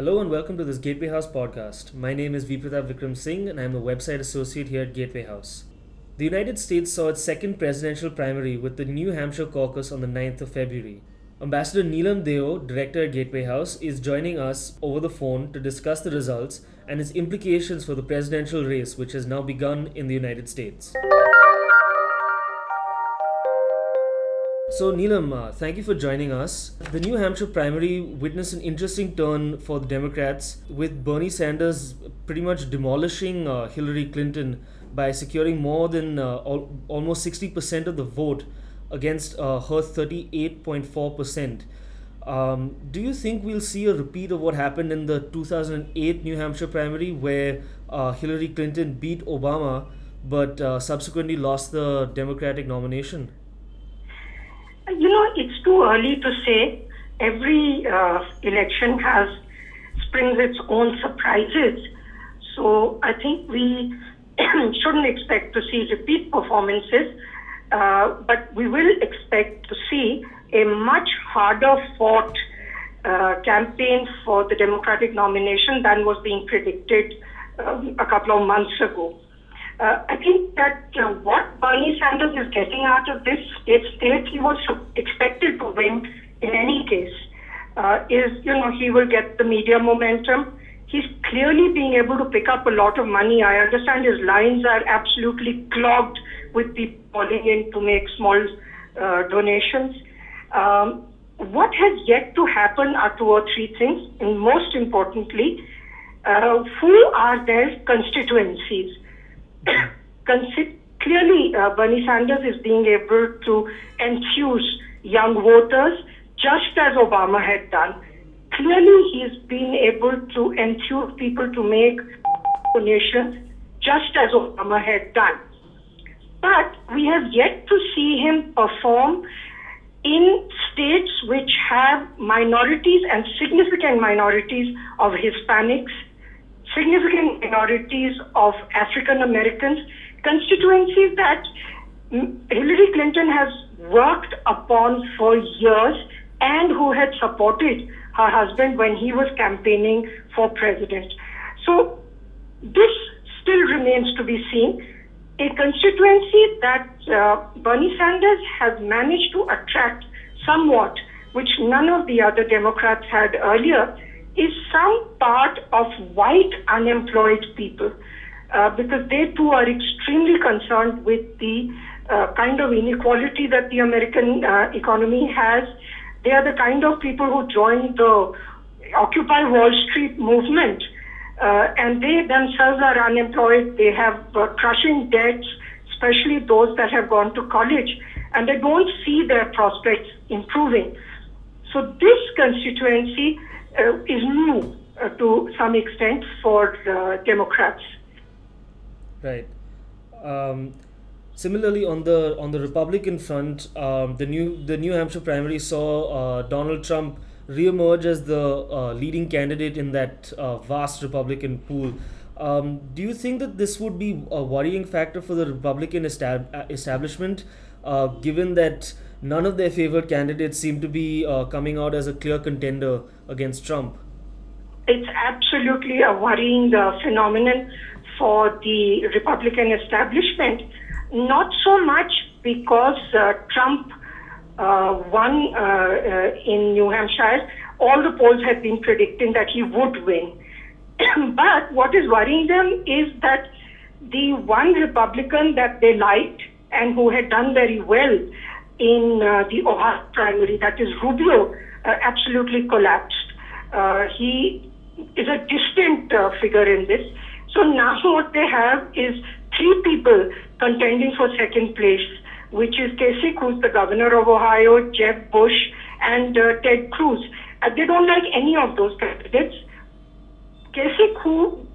Hello and welcome to this Gateway House podcast. My name is Vipratap Vikram Singh and I'm a website associate here at Gateway House. The United States saw its second presidential primary with the New Hampshire caucus on the 9th of February. Ambassador Neelam Deo, director at Gateway House, is joining us over the phone to discuss the results and its implications for the presidential race, which has now begun in the United States. So, Neelam, uh, thank you for joining us. The New Hampshire primary witnessed an interesting turn for the Democrats, with Bernie Sanders pretty much demolishing uh, Hillary Clinton by securing more than uh, al- almost 60% of the vote against uh, her 38.4%. Um, do you think we'll see a repeat of what happened in the 2008 New Hampshire primary, where uh, Hillary Clinton beat Obama but uh, subsequently lost the Democratic nomination? You know, it's too early to say. Every uh, election has springs its own surprises. So I think we shouldn't expect to see repeat performances, uh, but we will expect to see a much harder fought uh, campaign for the Democratic nomination than was being predicted um, a couple of months ago. Uh, I think that uh, what Bernie Sanders is getting out of this state, state he was expected to win in any case, uh, is, you know, he will get the media momentum. He's clearly being able to pick up a lot of money. I understand his lines are absolutely clogged with people calling in to make small uh, donations. Um, what has yet to happen are two or three things, and most importantly, uh, who are their constituencies? clearly, uh, Bernie Sanders is being able to enthuse young voters just as Obama had done. Clearly, he's been able to enthuse people to make donations just as Obama had done. But we have yet to see him perform in states which have minorities and significant minorities of Hispanics, significant minorities of African Americans, constituencies that Hillary Clinton has worked upon for years and who had supported her husband when he was campaigning for president. So this still remains to be seen. A constituency that uh, Bernie Sanders has managed to attract somewhat, which none of the other Democrats had earlier, is some part of white unemployed people. Uh, because they too are extremely concerned with the uh, kind of inequality that the American uh, economy has. They are the kind of people who joined the Occupy Wall Street movement, uh, and they themselves are unemployed. They have uh, crushing debts, especially those that have gone to college, and they don't see their prospects improving. So this constituency is new to some extent for Democrats. Right. Um, similarly, on the on the Republican front, um, the new the New Hampshire primary saw uh, Donald Trump reemerge as the uh, leading candidate in that uh, vast Republican pool. Um, do you think that this would be a worrying factor for the Republican estab- uh, establishment, uh, given that none of their favored candidates seem to be uh, coming out as a clear contender against Trump? It's absolutely a worrying phenomenon for the Republican establishment, not so much because uh, Trump uh, won uh, uh in New Hampshire. All the polls had been predicting that he would win. but what is worrying them is that the one Republican that they liked and who had done very well in uh, the Iowa primary, that is Rubio, uh, absolutely collapsed. he is a distant figure in this. So now what they have is three people contending for second place, which is Kasich, who's the governor of Ohio, Jeb Bush, and uh, Ted Cruz. Uh, they don't like any of those candidates. Kasich, who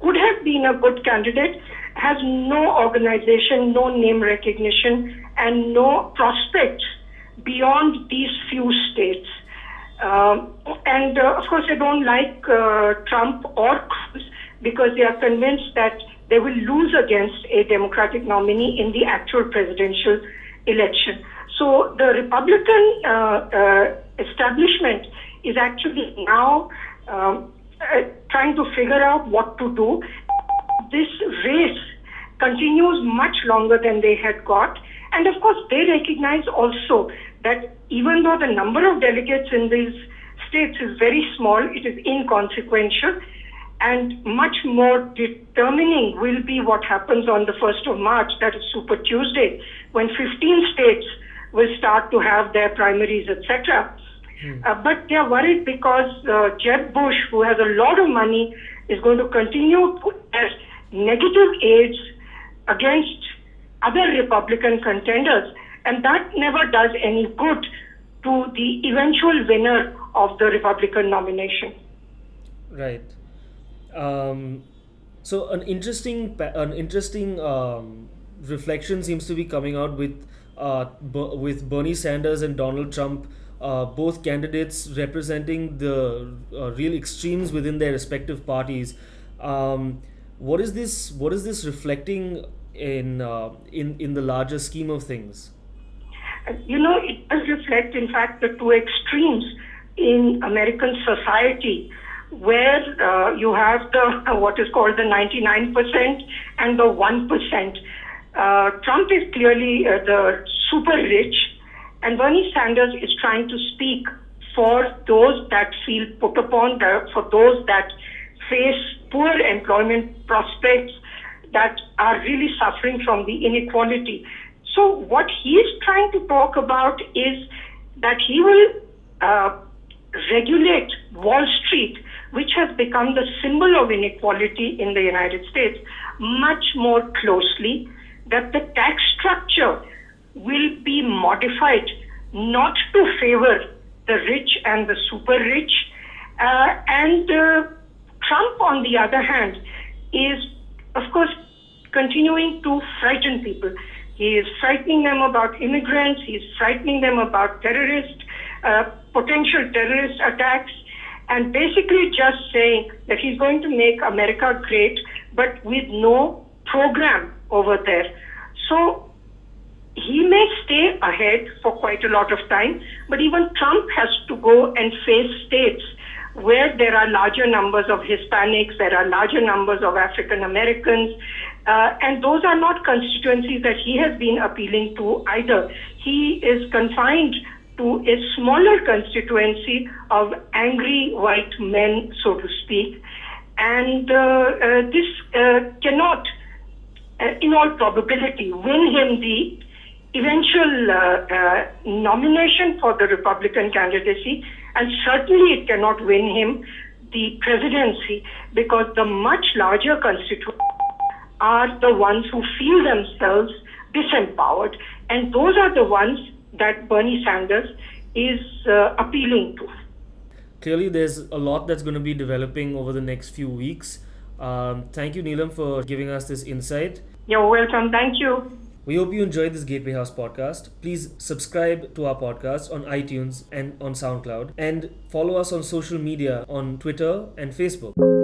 could have been a good candidate, has no organization, no name recognition, and no prospects beyond these few states. Um, and uh, of course, they don't like uh, Trump or Cruz because they are convinced that they will lose against a Democratic nominee in the actual presidential election. So the Republican uh, uh, establishment is actually now um, trying to figure out what to do. This race continues much longer than they had got. And of course, they recognize also that even though the number of delegates in these states is very small, it is inconsequential. And much more determining will be what happens on the 1st of March, that is Super Tuesday, when 15 states will start to have their primaries, etc. Hmm. Uh, but they are worried because uh, Jeb Bush, who has a lot of money, is going to continue to as negative aids against other Republican contenders, and that never does any good to the eventual winner of the Republican nomination. Right. Um, so an interesting an interesting um, reflection seems to be coming out with uh, with Bernie Sanders and Donald Trump, uh, both candidates representing the uh, real extremes within their respective parties. Um, what is this? What is this reflecting in uh, in in the larger scheme of things? You know, it does reflect, in fact, the two extremes in American society, where uh, you have the what is called the 99% and the 1%. Uh, Trump is clearly uh, the super rich, and Bernie Sanders is trying to speak for those that feel put upon, the, for those that face poor employment prospects, that are really suffering from the inequality. So, what he is trying to talk about is that he will uh, regulate Wall has become the symbol of inequality in the United States, much more closely that the tax structure will be modified not to favor the rich and the super rich. Uh, and uh, Trump, on the other hand, is, of course, continuing to frighten people. He is frightening them about immigrants, he is frightening them about terrorist, uh, potential terrorist attacks, and basically just saying that he's going to make America great, but with no program over there. So he may stay ahead for quite a lot of time, but even Trump has to go and face states where there are larger numbers of Hispanics, there are larger numbers of African Americans, uh, and those are not constituencies that he has been appealing to either. He is confined to a smaller constituency of angry white men, so to speak, and uh, uh, this uh, cannot uh, in all probability, win him the eventual uh, uh, nomination for the Republican candidacy, and certainly it cannot win him the presidency because the much larger constituents are the ones who feel themselves disempowered, and those are the ones that Bernie Sanders is uh, appealing to. Clearly, there's a lot that's going to be developing over the next few weeks. Um, thank you, Neelam, for giving us this insight. You're welcome. Thank you. We hope you enjoyed this Gateway House podcast. Please subscribe to our podcast on iTunes and on SoundCloud and follow us on social media on Twitter and Facebook.